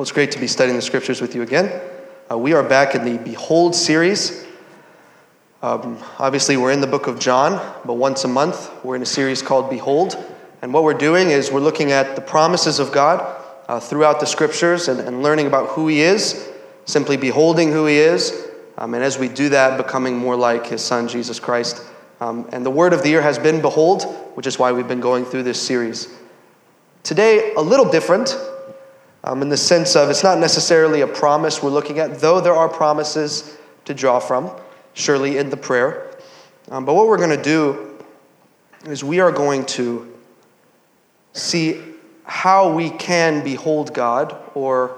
Well, it's great to be studying the scriptures with you again. Uh, we are back in the Behold series. Um, obviously, we're in the book of John, but once a month we're in a series called Behold. And what we're doing is we're looking at the promises of God uh, throughout the scriptures and, and, learning about who He is, simply beholding who He is, um, and as we do that, becoming more like His Son, Jesus Christ. Um, and the word of the year has been Behold, which is why we've been going through this series. Today, a little different um, in the sense of it's not necessarily a promise we're looking at, though there are promises to draw from, surely in the prayer. Um, but what we're going to do is we are going to see how we can behold God or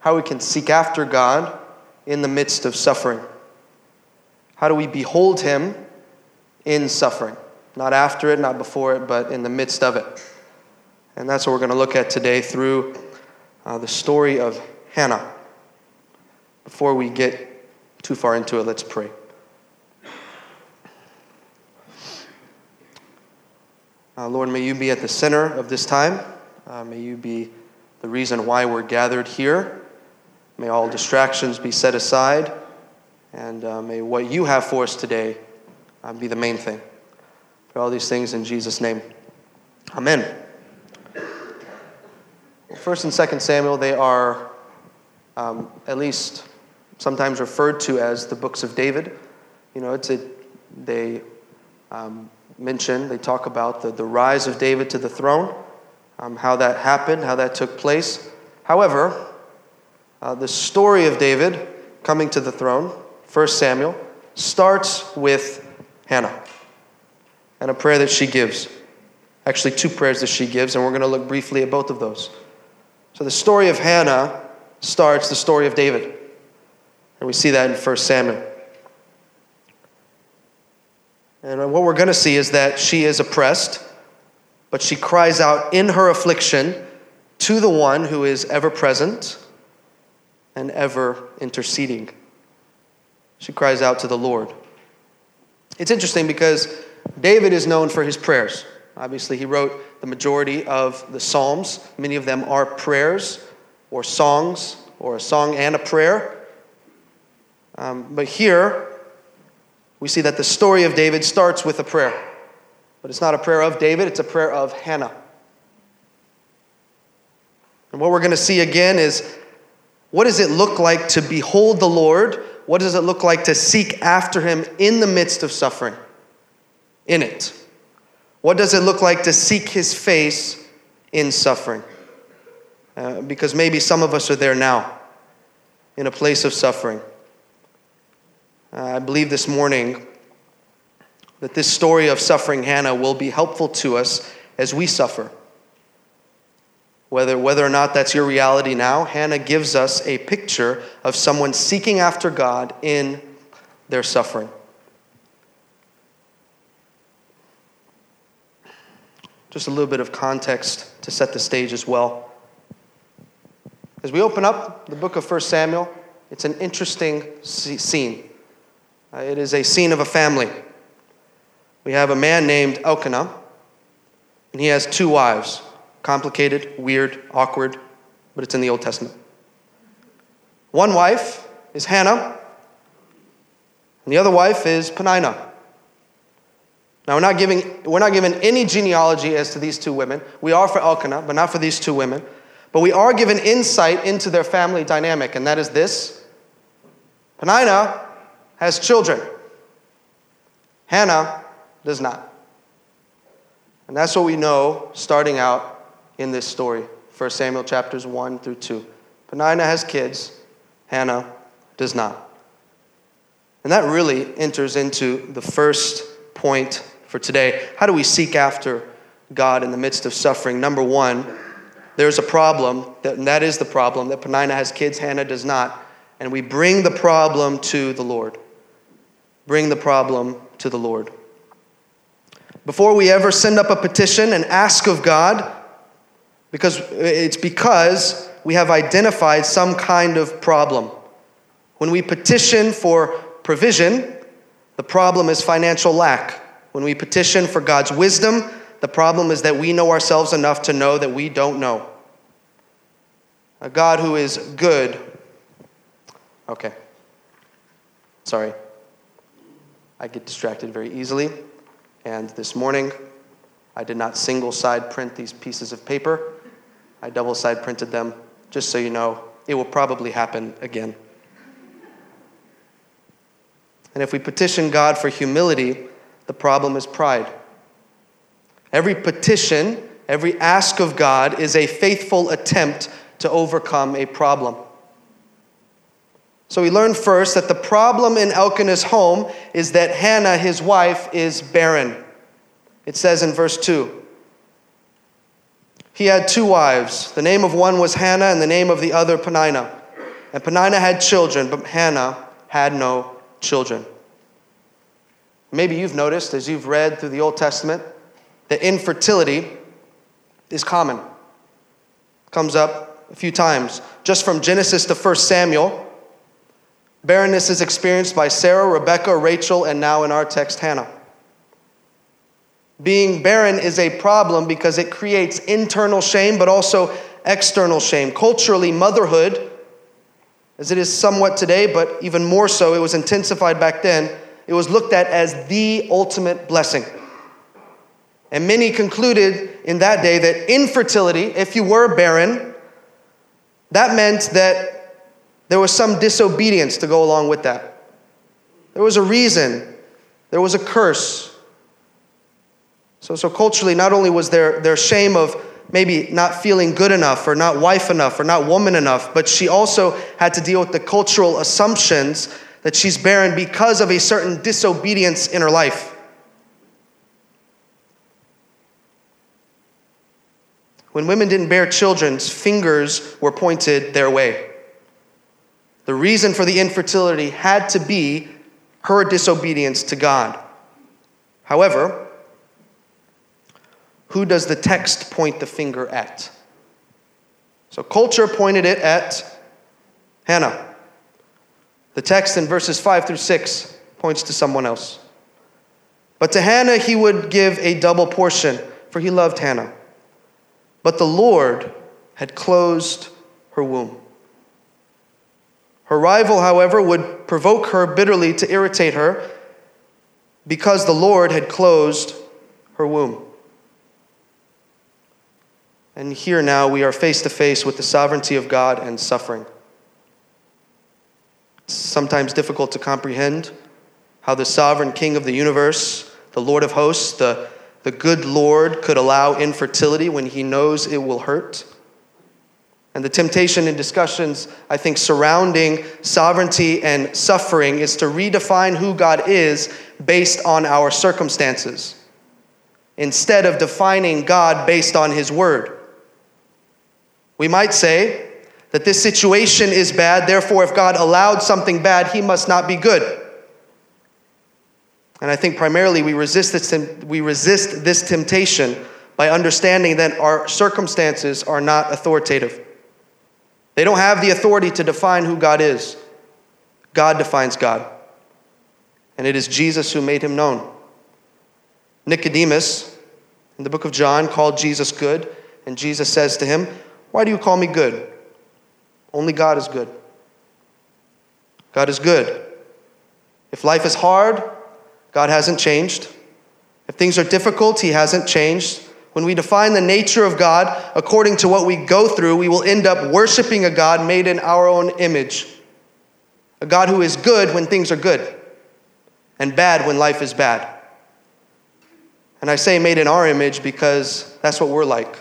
how we can seek after God in the midst of suffering. How do we behold Him in suffering? Not after it, not before it, but in the midst of it. And that's what we're going to look at today through uh, the story of Hannah. Before we get too far into it, let's pray. Uh, Lord, may you be at the center of this time. Uh, may you be the reason why we're gathered here. May all distractions be set aside. And uh, may what you have for us today uh, be the main thing. For all these things in Jesus' name. Amen. First and Second Samuel, they are um, at least sometimes referred to as the books of David. You know, it's a, they um, mention, they talk about the, the rise of David to the throne, um, how that happened, how that took place. However, uh, the story of David coming to the throne, First Samuel, starts with Hannah and a prayer that she gives. Actually, two prayers that she gives, and we're going to look briefly at both of those. So the story of Hannah starts the story of David. And we see that in 1 Samuel. And what we're going to see is that she is oppressed, but she cries out in her affliction to the one who is ever present and ever interceding. She cries out to the Lord. It's interesting because David is known for his prayers. Obviously, he wrote the majority of the Psalms. Many of them are prayers or songs, or a song and a prayer. Um, but here, we see that the story of David starts with a prayer. But it's not a prayer of David, it's a prayer of Hannah. And what we're going to see again is what does it look like to behold the Lord? What does it look like to seek after him in the midst of suffering? In it. What does it look like to seek his face in suffering? Uh, because maybe some of us are there now, in a place of suffering. Uh, I believe this morning that this story of suffering Hannah will be helpful to us as we suffer. Whether, whether or not that's your reality now, Hannah gives us a picture of someone seeking after God in their suffering. Just a little bit of context to set the stage as well. As we open up the book of 1 Samuel, it's an interesting scene. Uh, it is a scene of a family. We have a man named Elkanah, and he has two wives. Complicated, weird, awkward, but it's in the Old Testament. One wife is Hannah, and the other wife is Peninnah. Now, we're not, giving, we're not given any genealogy as to these two women. We are for Elkanah, but not for these two women. But we are given insight into their family dynamic, and that is this Peninnah has children, Hannah does not. And that's what we know starting out in this story 1 Samuel chapters 1 through 2. Peninnah has kids, Hannah does not. And that really enters into the first point for today. How do we seek after God in the midst of suffering? Number one, there's a problem, that, and that is the problem that Peninnah has kids, Hannah does not. And we bring the problem to the Lord. Bring the problem to the Lord. Before we ever send up a petition and ask of God, because it's because we have identified some kind of problem. When we petition for provision, the problem is financial lack. When we petition for God's wisdom, the problem is that we know ourselves enough to know that we don't know. a God who is good. Okay. Sorry. I get distracted very easily. And this morning, I did not single side print these pieces of paper. I double side printed them, just so you know. It will probably happen again. And if we petition God for humility, the problem is pride. Every petition, every ask of God is a faithful attempt to overcome a problem. So we learn first that the problem in Elkanah's home is that Hannah, his wife, is barren. It says in verse 2 He had two wives. The name of one was Hannah, and the name of the other Peninnah. And Peninnah had children, but Hannah had no children. Maybe you've noticed as you've read through the Old Testament that infertility is common. Comes up a few times. Just from Genesis to 1 Samuel, barrenness is experienced by Sarah, Rebecca, Rachel, and now in our text, Hannah. Being barren is a problem because it creates internal shame, but also external shame. Culturally, motherhood, as it is somewhat today, but even more so, it was intensified back then, it was looked at as the ultimate blessing. And many concluded in that day that infertility, if you were barren, that meant that there was some disobedience to go along with that. There was a reason, there was a curse. So, so culturally, not only was there their shame of maybe not feeling good enough or not wife enough or not woman enough, but she also had to deal with the cultural assumptions that she's barren because of a certain disobedience in her life. When women didn't bear children, fingers were pointed their way. The reason for the infertility had to be her disobedience to God. However, who does the text point the finger at? So, culture pointed it at Hannah. The text in verses 5 through 6 points to someone else. But to Hannah, he would give a double portion, for he loved Hannah. But the Lord had closed her womb. Her rival, however, would provoke her bitterly to irritate her because the Lord had closed her womb. And here now we are face to face with the sovereignty of God and suffering. Sometimes difficult to comprehend how the sovereign king of the universe, the Lord of hosts, the the good Lord could allow infertility when he knows it will hurt. And the temptation in discussions, I think, surrounding sovereignty and suffering is to redefine who God is based on our circumstances instead of defining God based on his word. We might say that this situation is bad, therefore, if God allowed something bad, he must not be good. And I think primarily we resist this, we resist this temptation by understanding that our circumstances are not authoritative. They don't have the authority to define who God is. God defines God. And it is Jesus who made him known. Nicodemus, in the book of John, called Jesus good, and Jesus says to him, Why do you call me good? Only God is good. God is good. If life is hard, God hasn't changed. If things are difficult, He hasn't changed. When we define the nature of God according to what we go through, we will end up worshiping a God made in our own image. A God who is good when things are good and bad when life is bad. And I say made in our image because that's what we're like.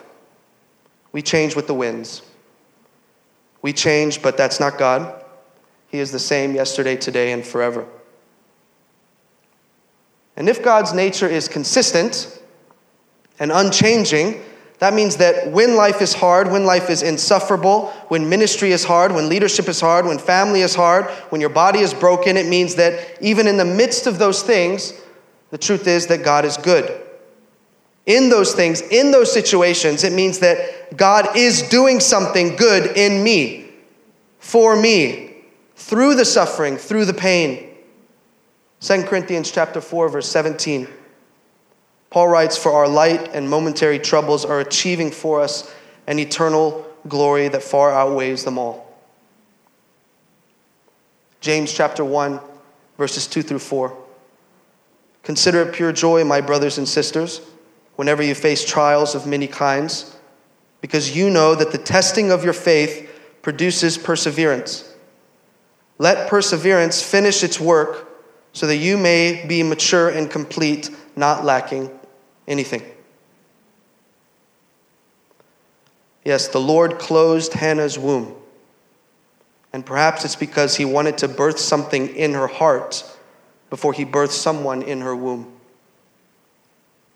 We change with the winds. We change, but that's not God. He is the same yesterday, today, and forever. And if God's nature is consistent and unchanging, that means that when life is hard, when life is insufferable, when ministry is hard, when leadership is hard, when family is hard, when your body is broken, it means that even in the midst of those things, the truth is that God is good. In those things, in those situations, it means that God is doing something good in me, for me, through the suffering, through the pain. 2 Corinthians chapter 4 verse 17. Paul writes for our light and momentary troubles are achieving for us an eternal glory that far outweighs them all. James chapter 1, verses 2 through 4. Consider it pure joy, my brothers and sisters, whenever you face trials of many kinds, because you know that the testing of your faith produces perseverance. Let perseverance finish its work so that you may be mature and complete, not lacking anything. Yes, the Lord closed Hannah's womb. And perhaps it's because he wanted to birth something in her heart before he birthed someone in her womb.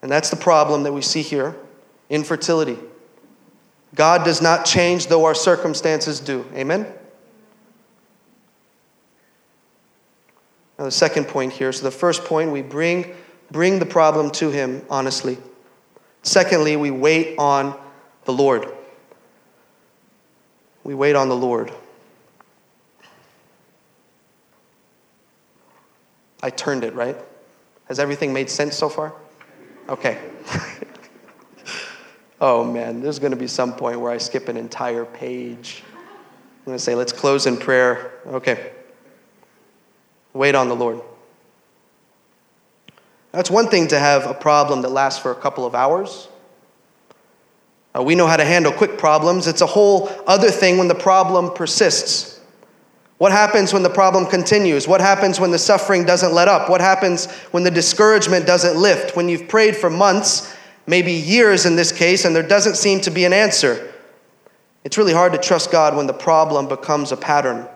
And that's the problem that we see here infertility. God does not change, though our circumstances do. Amen? Now, the second point here. So, the first point, we bring, bring the problem to Him honestly. Secondly, we wait on the Lord. We wait on the Lord. I turned it, right? Has everything made sense so far? Okay. oh man, there's going to be some point where I skip an entire page. I'm going to say, let's close in prayer. Okay. Wait on the Lord. That's one thing to have a problem that lasts for a couple of hours. Uh, we know how to handle quick problems. It's a whole other thing when the problem persists. What happens when the problem continues? What happens when the suffering doesn't let up? What happens when the discouragement doesn't lift? When you've prayed for months, maybe years in this case, and there doesn't seem to be an answer. It's really hard to trust God when the problem becomes a pattern.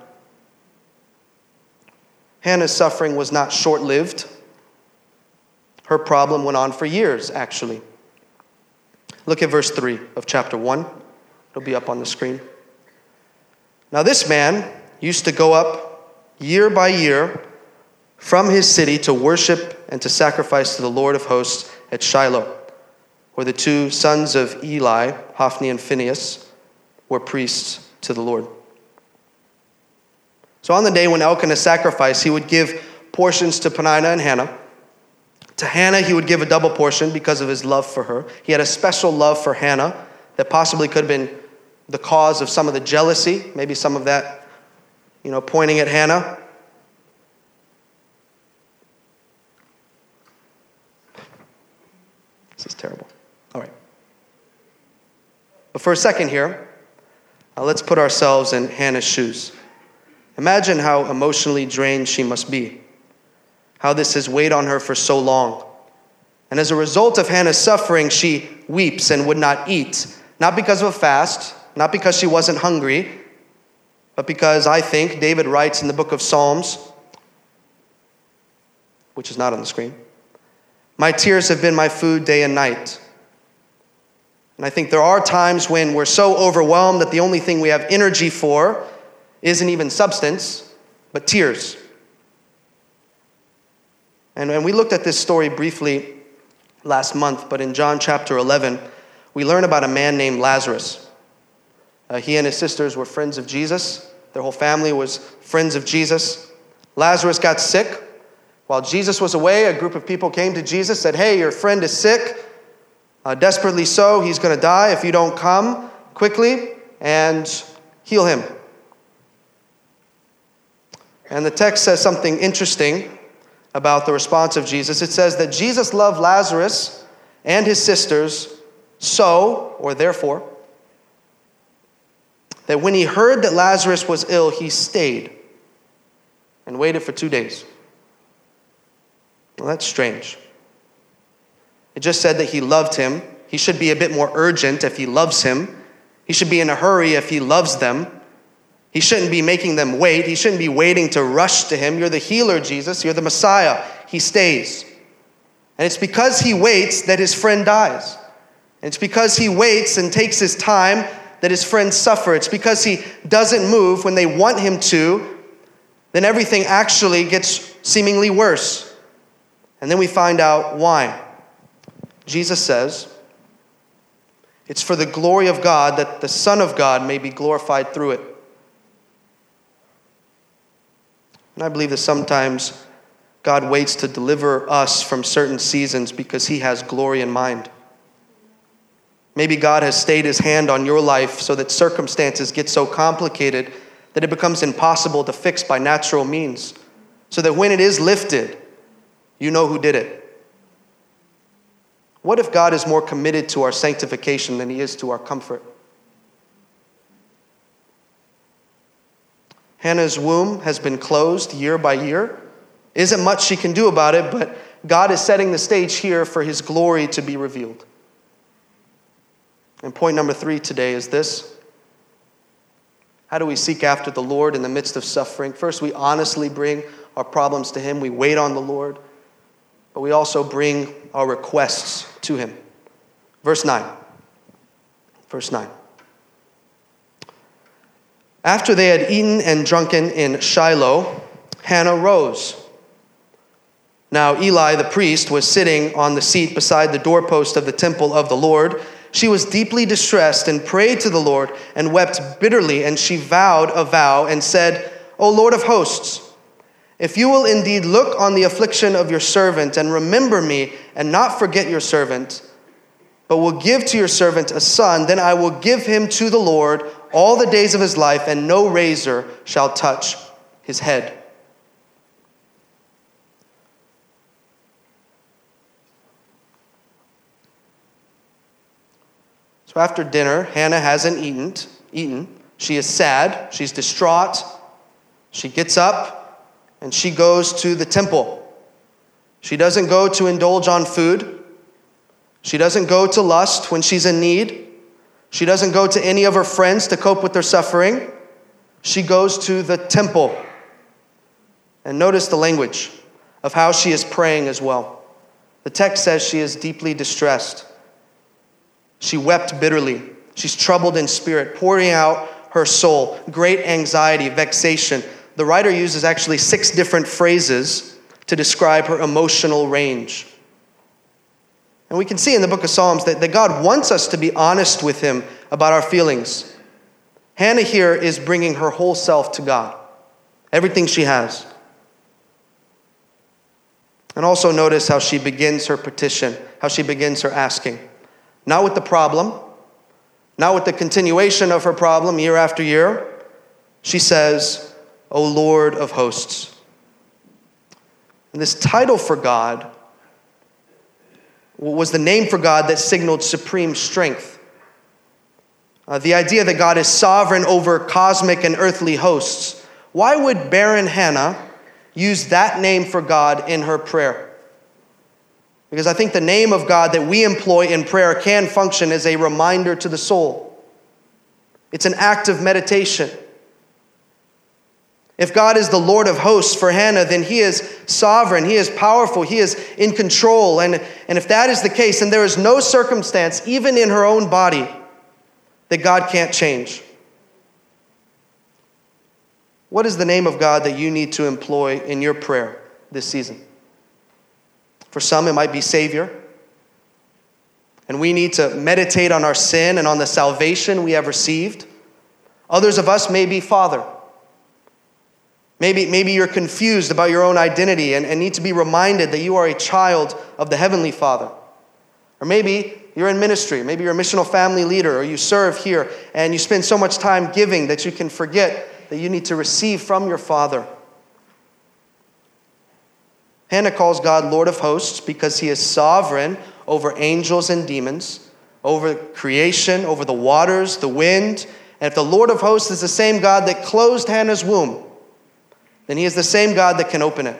Hannah's suffering was not short lived. Her problem went on for years, actually. Look at verse 3 of chapter 1. It'll be up on the screen. Now, this man, used to go up year by year from his city to worship and to sacrifice to the Lord of hosts at Shiloh, where the two sons of Eli, Hophni and Phinehas, were priests to the Lord. So on the day when Elkanah sacrificed, he would give portions to Peninnah and Hannah. To Hannah, he would give a double portion because of his love for her. He had a special love for Hannah that possibly could have been the cause of some of the jealousy, maybe some of that you know, pointing at Hannah. This is terrible. All right. But for a second here, uh, let's put ourselves in Hannah's shoes. Imagine how emotionally drained she must be, how this has weighed on her for so long. And as a result of Hannah's suffering, she weeps and would not eat, not because of a fast, not because she wasn't hungry, but because I think David writes in the book of Psalms, which is not on the screen, my tears have been my food day and night. And I think there are times when we're so overwhelmed that the only thing we have energy for isn't even substance, but tears. And, and we looked at this story briefly last month, but in John chapter 11, we learn about a man named Lazarus. Uh, he and his sisters were friends of Jesus. Their whole family was friends of Jesus. Lazarus got sick. While Jesus was away, a group of people came to Jesus, said, Hey, your friend is sick, uh, desperately so. He's going to die if you don't come quickly and heal him. And the text says something interesting about the response of Jesus. It says that Jesus loved Lazarus and his sisters so, or therefore, that when he heard that Lazarus was ill, he stayed and waited for two days. Well, that's strange. It just said that he loved him. He should be a bit more urgent if he loves him. He should be in a hurry if he loves them. He shouldn't be making them wait. He shouldn't be waiting to rush to him. You're the healer, Jesus. You're the Messiah. He stays. And it's because he waits that his friend dies. And it's because he waits and takes his time that his friends suffer. It's because he doesn't move when they want him to, then everything actually gets seemingly worse. And then we find out why. Jesus says, It's for the glory of God that the Son of God may be glorified through it. And I believe that sometimes God waits to deliver us from certain seasons because he has glory in mind. Maybe God has stayed his hand on your life so that circumstances get so complicated that it becomes impossible to fix by natural means. So that when it is lifted, you know who did it. What if God is more committed to our sanctification than he is to our comfort? Hannah's womb has been closed year by year. Isn't much she can do about it, but God is setting the stage here for his glory to be revealed. And point number three today is this How do we seek after the Lord in the midst of suffering? First, we honestly bring our problems to him, we wait on the Lord, but we also bring our requests to him. Verse 9. Verse 9. After they had eaten and drunken in Shiloh, Hannah rose. Now, Eli the priest was sitting on the seat beside the doorpost of the temple of the Lord. She was deeply distressed and prayed to the Lord and wept bitterly, and she vowed a vow and said, O Lord of hosts, if you will indeed look on the affliction of your servant and remember me and not forget your servant, but will give to your servant a son, then I will give him to the Lord all the days of his life, and no razor shall touch his head. After dinner, Hannah hasn't eaten. Eaten. She is sad. She's distraught. She gets up and she goes to the temple. She doesn't go to indulge on food. She doesn't go to lust when she's in need. She doesn't go to any of her friends to cope with their suffering. She goes to the temple. And notice the language of how she is praying as well. The text says she is deeply distressed. She wept bitterly. She's troubled in spirit, pouring out her soul, great anxiety, vexation, the writer uses actually six different phrases to describe her emotional range. And we can see in the book of Psalms that, that God wants us to be honest with Him about our feelings. Hannah here is bringing her whole self to God, everything she has. And also notice how she begins her petition, how she begins her asking. Not with the problem, not with the continuation of her problem year after year. She says, O Lord of hosts. And this title for God was the name for God that signaled supreme strength. Uh, the idea that God is sovereign over cosmic and earthly hosts. Why would barren Hannah use that name for God in her prayer? Because I think the name of God that we employ in prayer can function as a reminder to the soul. It's an act of meditation. If God is the Lord of hosts for Hannah, then he is sovereign, he is powerful, he is in control. And, and if that is the case, then there is no circumstance, even in her own body, that God can't change. What is the name of God that you need to employ in your prayer this season? For some, it might be Savior. And we need to meditate on our sin and on the salvation we have received. Others of us may be Father. Maybe, maybe you're confused about your own identity and, and need to be reminded that you are a child of the Heavenly Father. Or maybe you're in ministry. Maybe you're a missional family leader or you serve here and you spend so much time giving that you can forget that you need to receive from your Father. Hannah calls God Lord of hosts because he is sovereign over angels and demons, over creation, over the waters, the wind. And if the Lord of hosts is the same God that closed Hannah's womb, then He is the same God that can open it.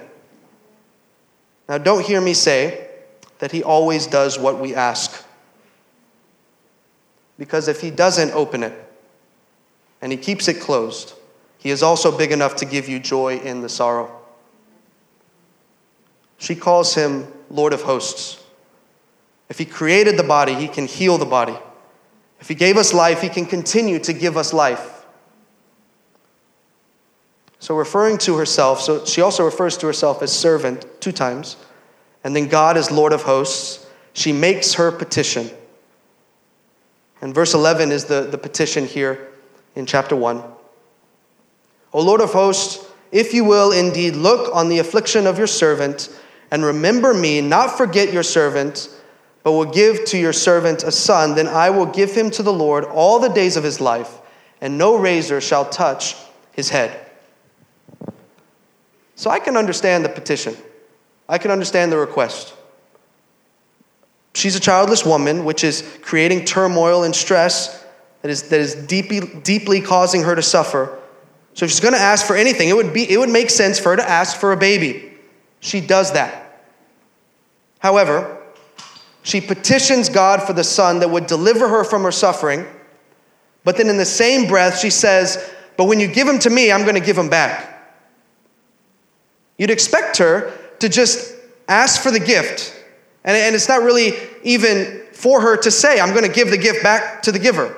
Now, don't hear me say that He always does what we ask. Because if He doesn't open it and He keeps it closed, He is also big enough to give you joy in the sorrow. She calls Him Lord of hosts. If He created the body, He can heal the body. If He gave us life, He can continue to give us life. So, referring to herself, so she also refers to herself as servant two times, and then God is Lord of hosts. She makes her petition. And verse 11 is the, the petition here in chapter 1. O Lord of hosts, if you will indeed look on the affliction of your servant and remember me, not forget your servant, but will give to your servant a son, then I will give him to the Lord all the days of his life, and no razor shall touch his head. So I can understand the petition. I can understand the request. She's a childless woman, which is creating turmoil and stress that is, that is deeply, deeply causing her to suffer. So if she's going to ask for anything, it would, be, it would make sense for her to ask for a baby. She does that. However, she petitions God for the son that would deliver her from her suffering. But then in the same breath, she says, But when you give him to me, I'm going to give him back. You'd expect her to just ask for the gift. And, and it's not really even for her to say, I'm going to give the gift back to the giver.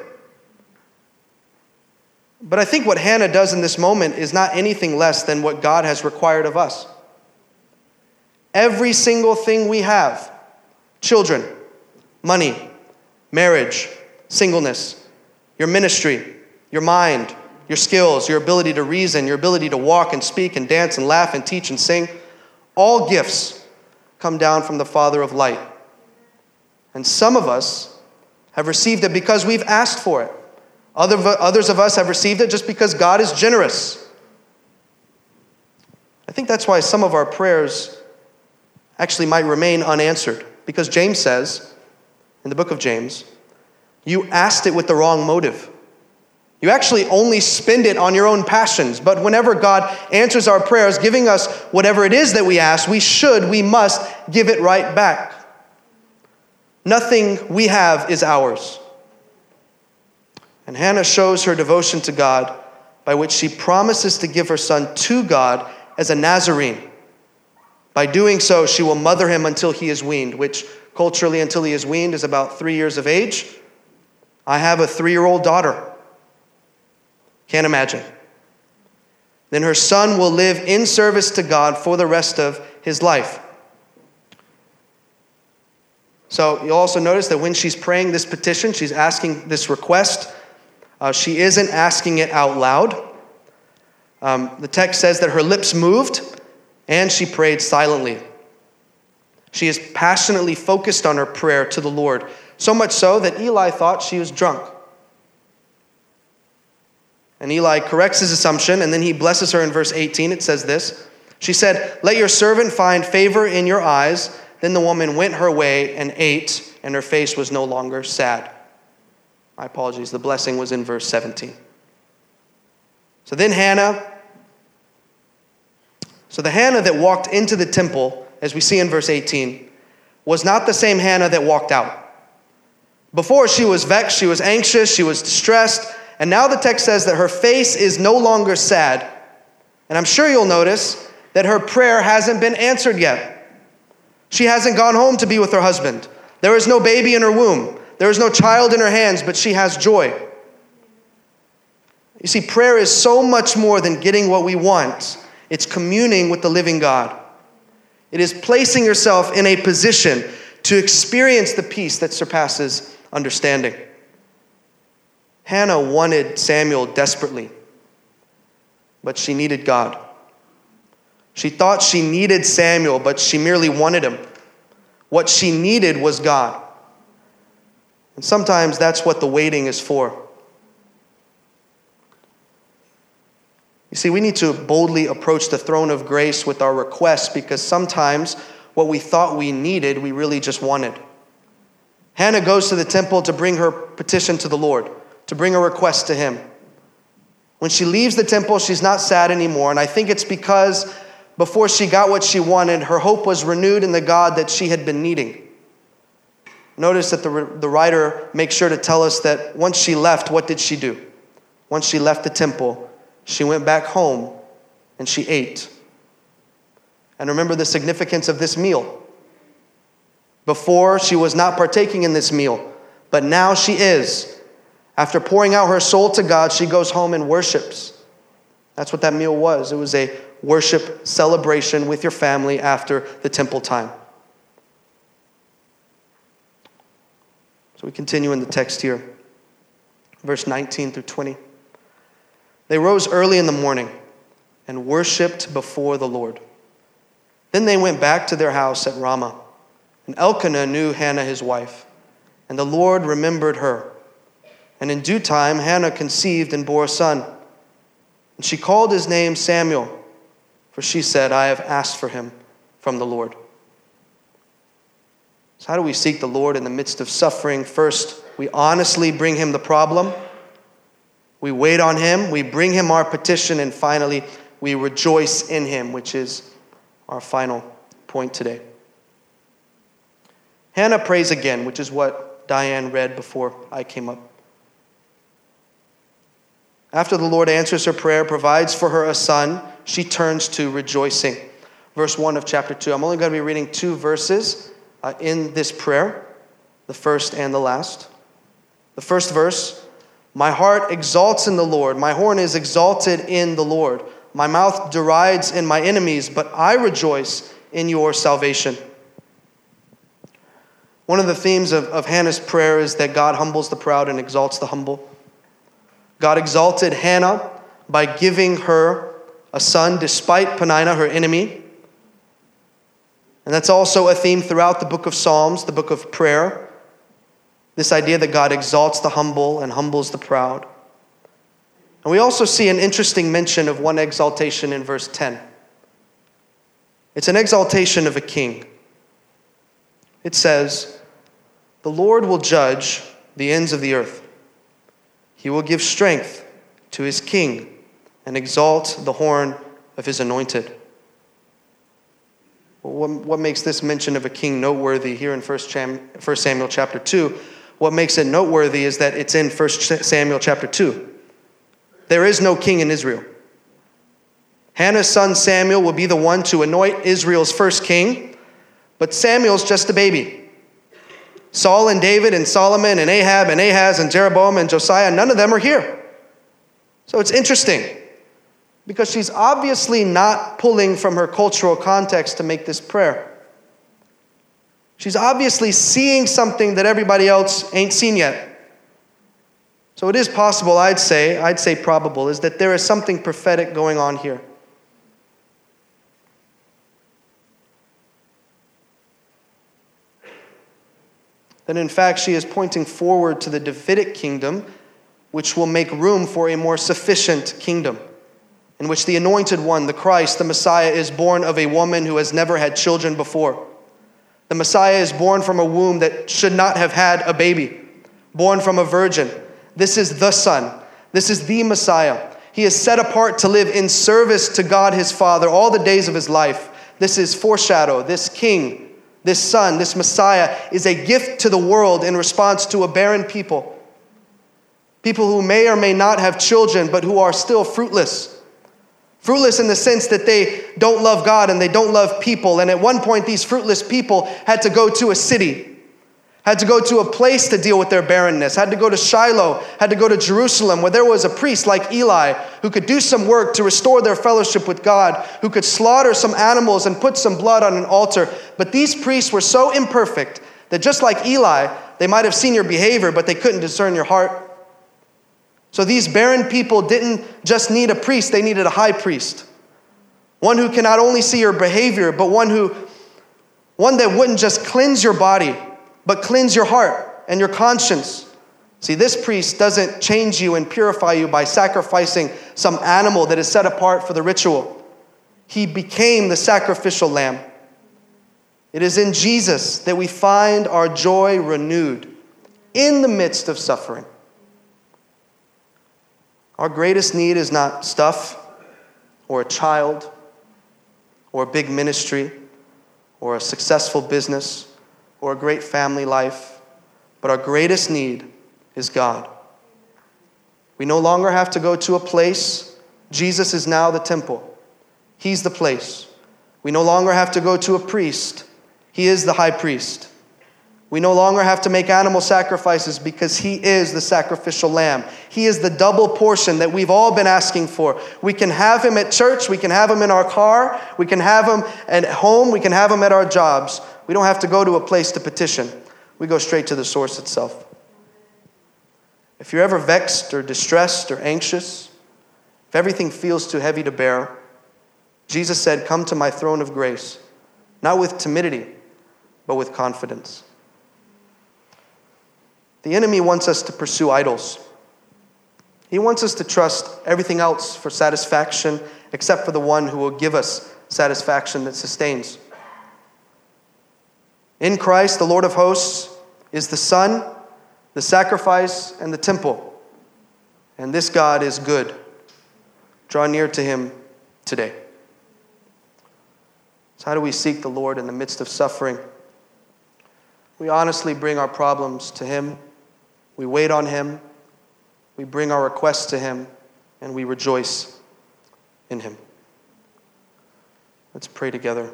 But I think what Hannah does in this moment is not anything less than what God has required of us. Every single thing we have children, money, marriage, singleness, your ministry, your mind, your skills, your ability to reason, your ability to walk and speak and dance and laugh and teach and sing all gifts come down from the Father of light. And some of us have received it because we've asked for it. Other, others of us have received it just because God is generous. I think that's why some of our prayers actually might remain unanswered. Because James says, in the book of James, you asked it with the wrong motive. You actually only spend it on your own passions. But whenever God answers our prayers, giving us whatever it is that we ask, we should, we must give it right back. Nothing we have is ours. And Hannah shows her devotion to God by which she promises to give her son to God as a Nazarene. By doing so, she will mother him until he is weaned, which culturally, until he is weaned, is about three years of age. I have a three year old daughter. Can't imagine. Then her son will live in service to God for the rest of his life. So you'll also notice that when she's praying this petition, she's asking this request, uh, she isn't asking it out loud. Um, the text says that her lips moved and she prayed silently. She is passionately focused on her prayer to the Lord, so much so that Eli thought she was drunk. And Eli corrects his assumption, and then he blesses her in verse 18. It says this She said, Let your servant find favor in your eyes. Then the woman went her way and ate, and her face was no longer sad. My apologies, the blessing was in verse 17. So then Hannah so the Hannah that walked into the temple, as we see in verse 18, was not the same Hannah that walked out. Before, she was vexed, she was anxious, she was distressed, and now the text says that her face is no longer sad. And I'm sure you'll notice that her prayer hasn't been answered yet. She hasn't gone home to be with her husband. There is no baby in her womb. There is no child in her hands, but she has joy. You see, prayer is so much more than getting what we want. It's communing with the living God. It is placing yourself in a position to experience the peace that surpasses understanding. Hannah wanted Samuel desperately, but she needed God. She thought she needed Samuel, but she merely wanted him. What she needed was God. And sometimes that's what the waiting is for. You see, we need to boldly approach the throne of grace with our requests because sometimes what we thought we needed, we really just wanted. Hannah goes to the temple to bring her petition to the Lord, to bring a request to Him. When she leaves the temple, she's not sad anymore. And I think it's because before she got what she wanted, her hope was renewed in the God that she had been needing. Notice that the, the writer makes sure to tell us that once she left, what did she do? Once she left the temple, she went back home and she ate. And remember the significance of this meal. Before, she was not partaking in this meal, but now she is. After pouring out her soul to God, she goes home and worships. That's what that meal was. It was a worship celebration with your family after the temple time. So we continue in the text here, verse 19 through 20. They rose early in the morning and worshiped before the Lord. Then they went back to their house at Ramah. And Elkanah knew Hannah his wife, and the Lord remembered her. And in due time, Hannah conceived and bore a son. And she called his name Samuel, for she said, I have asked for him from the Lord. So, how do we seek the Lord in the midst of suffering? First, we honestly bring him the problem. We wait on him. We bring him our petition. And finally, we rejoice in him, which is our final point today. Hannah prays again, which is what Diane read before I came up. After the Lord answers her prayer, provides for her a son, she turns to rejoicing. Verse 1 of chapter 2. I'm only going to be reading two verses uh, in this prayer, the first and the last. The first verse My heart exalts in the Lord, my horn is exalted in the Lord. My mouth derides in my enemies, but I rejoice in your salvation. One of the themes of, of Hannah's prayer is that God humbles the proud and exalts the humble. God exalted Hannah by giving her a son despite Peninnah, her enemy. And that's also a theme throughout the book of Psalms, the book of prayer. This idea that God exalts the humble and humbles the proud. And we also see an interesting mention of one exaltation in verse 10. It's an exaltation of a king. It says, The Lord will judge the ends of the earth. He will give strength to his king and exalt the horn of his anointed. What, makes this mention of a king noteworthy here in 1 Samuel chapter 2? What makes it noteworthy is that it's in 1 Samuel chapter 2. There is no king in Israel. Hannah's son Samuel will be the one to anoint Israel's first king, but Samuel's just a baby. Saul and David and Solomon and Ahab and Ahaz and Jeroboam and Josiah, none of them are here. So it's interesting because she's obviously not pulling from her cultural context to make this prayer. She's obviously seeing something that everybody else ain't seen yet. So it is possible, I'd say, I'd say probable, is that there is something prophetic going on here. that in fact she is pointing forward to the Davidic kingdom, which will make room for a more sufficient kingdom, in which the anointed one, the Christ, the Messiah, is born of a woman who has never had children before. The Messiah is born from a womb that should not have had a baby, born from a virgin. This is the Son. This is the Messiah. He is set apart to live in service to God his Father all the days of his life. This is foreshadow, this king this son, this Messiah, is a gift to the world in response to a barren people. People who may or may not have children, but who are still fruitless. Fruitless in the sense that they don't love God and they don't love people. And at one point, these fruitless people had to go to a city had to go to a place to deal with their barrenness, had to go to Shiloh, had to go to Jerusalem, where there was a priest like Eli who could do some work to restore their fellowship with God, who could slaughter some animals and put some blood on an altar. But these priests were so imperfect that just like Eli, they might have seen your behavior, but they couldn't discern your heart. So these barren people didn't just need a priest, they needed a high priest. One who can not only see your behavior, but one who one that wouldn't just cleanse your body, but cleanse your heart and your conscience. See, this priest doesn't change you and purify you by sacrificing some animal that is set apart for the ritual. He became the sacrificial lamb. It is in Jesus that we find our joy renewed in the midst of suffering. Our greatest need is not stuff or a child or a big ministry or a successful business or a great family life, but our greatest need is God. We no longer have to go to a place. Jesus is now the temple, He's the place. We no longer have to go to a priest, He is the high priest. We no longer have to make animal sacrifices because He is the sacrificial lamb. He is the double portion that we've all been asking for. We can have Him at church, we can have Him in our car, we can have Him at home, we can have Him at our jobs. We don't have to go to a place to petition, we go straight to the source itself. If you're ever vexed or distressed or anxious, if everything feels too heavy to bear, Jesus said, Come to my throne of grace, not with timidity, but with confidence. The enemy wants us to pursue idols. He wants us to trust everything else for satisfaction except for the one who will give us satisfaction that sustains. In Christ, the Lord of hosts is the Son, the sacrifice, and the temple. And this God is good. Draw near to him today. So, how do we seek the Lord in the midst of suffering? We honestly bring our problems to him, we wait on him, we bring our requests to him, and we rejoice in him. Let's pray together.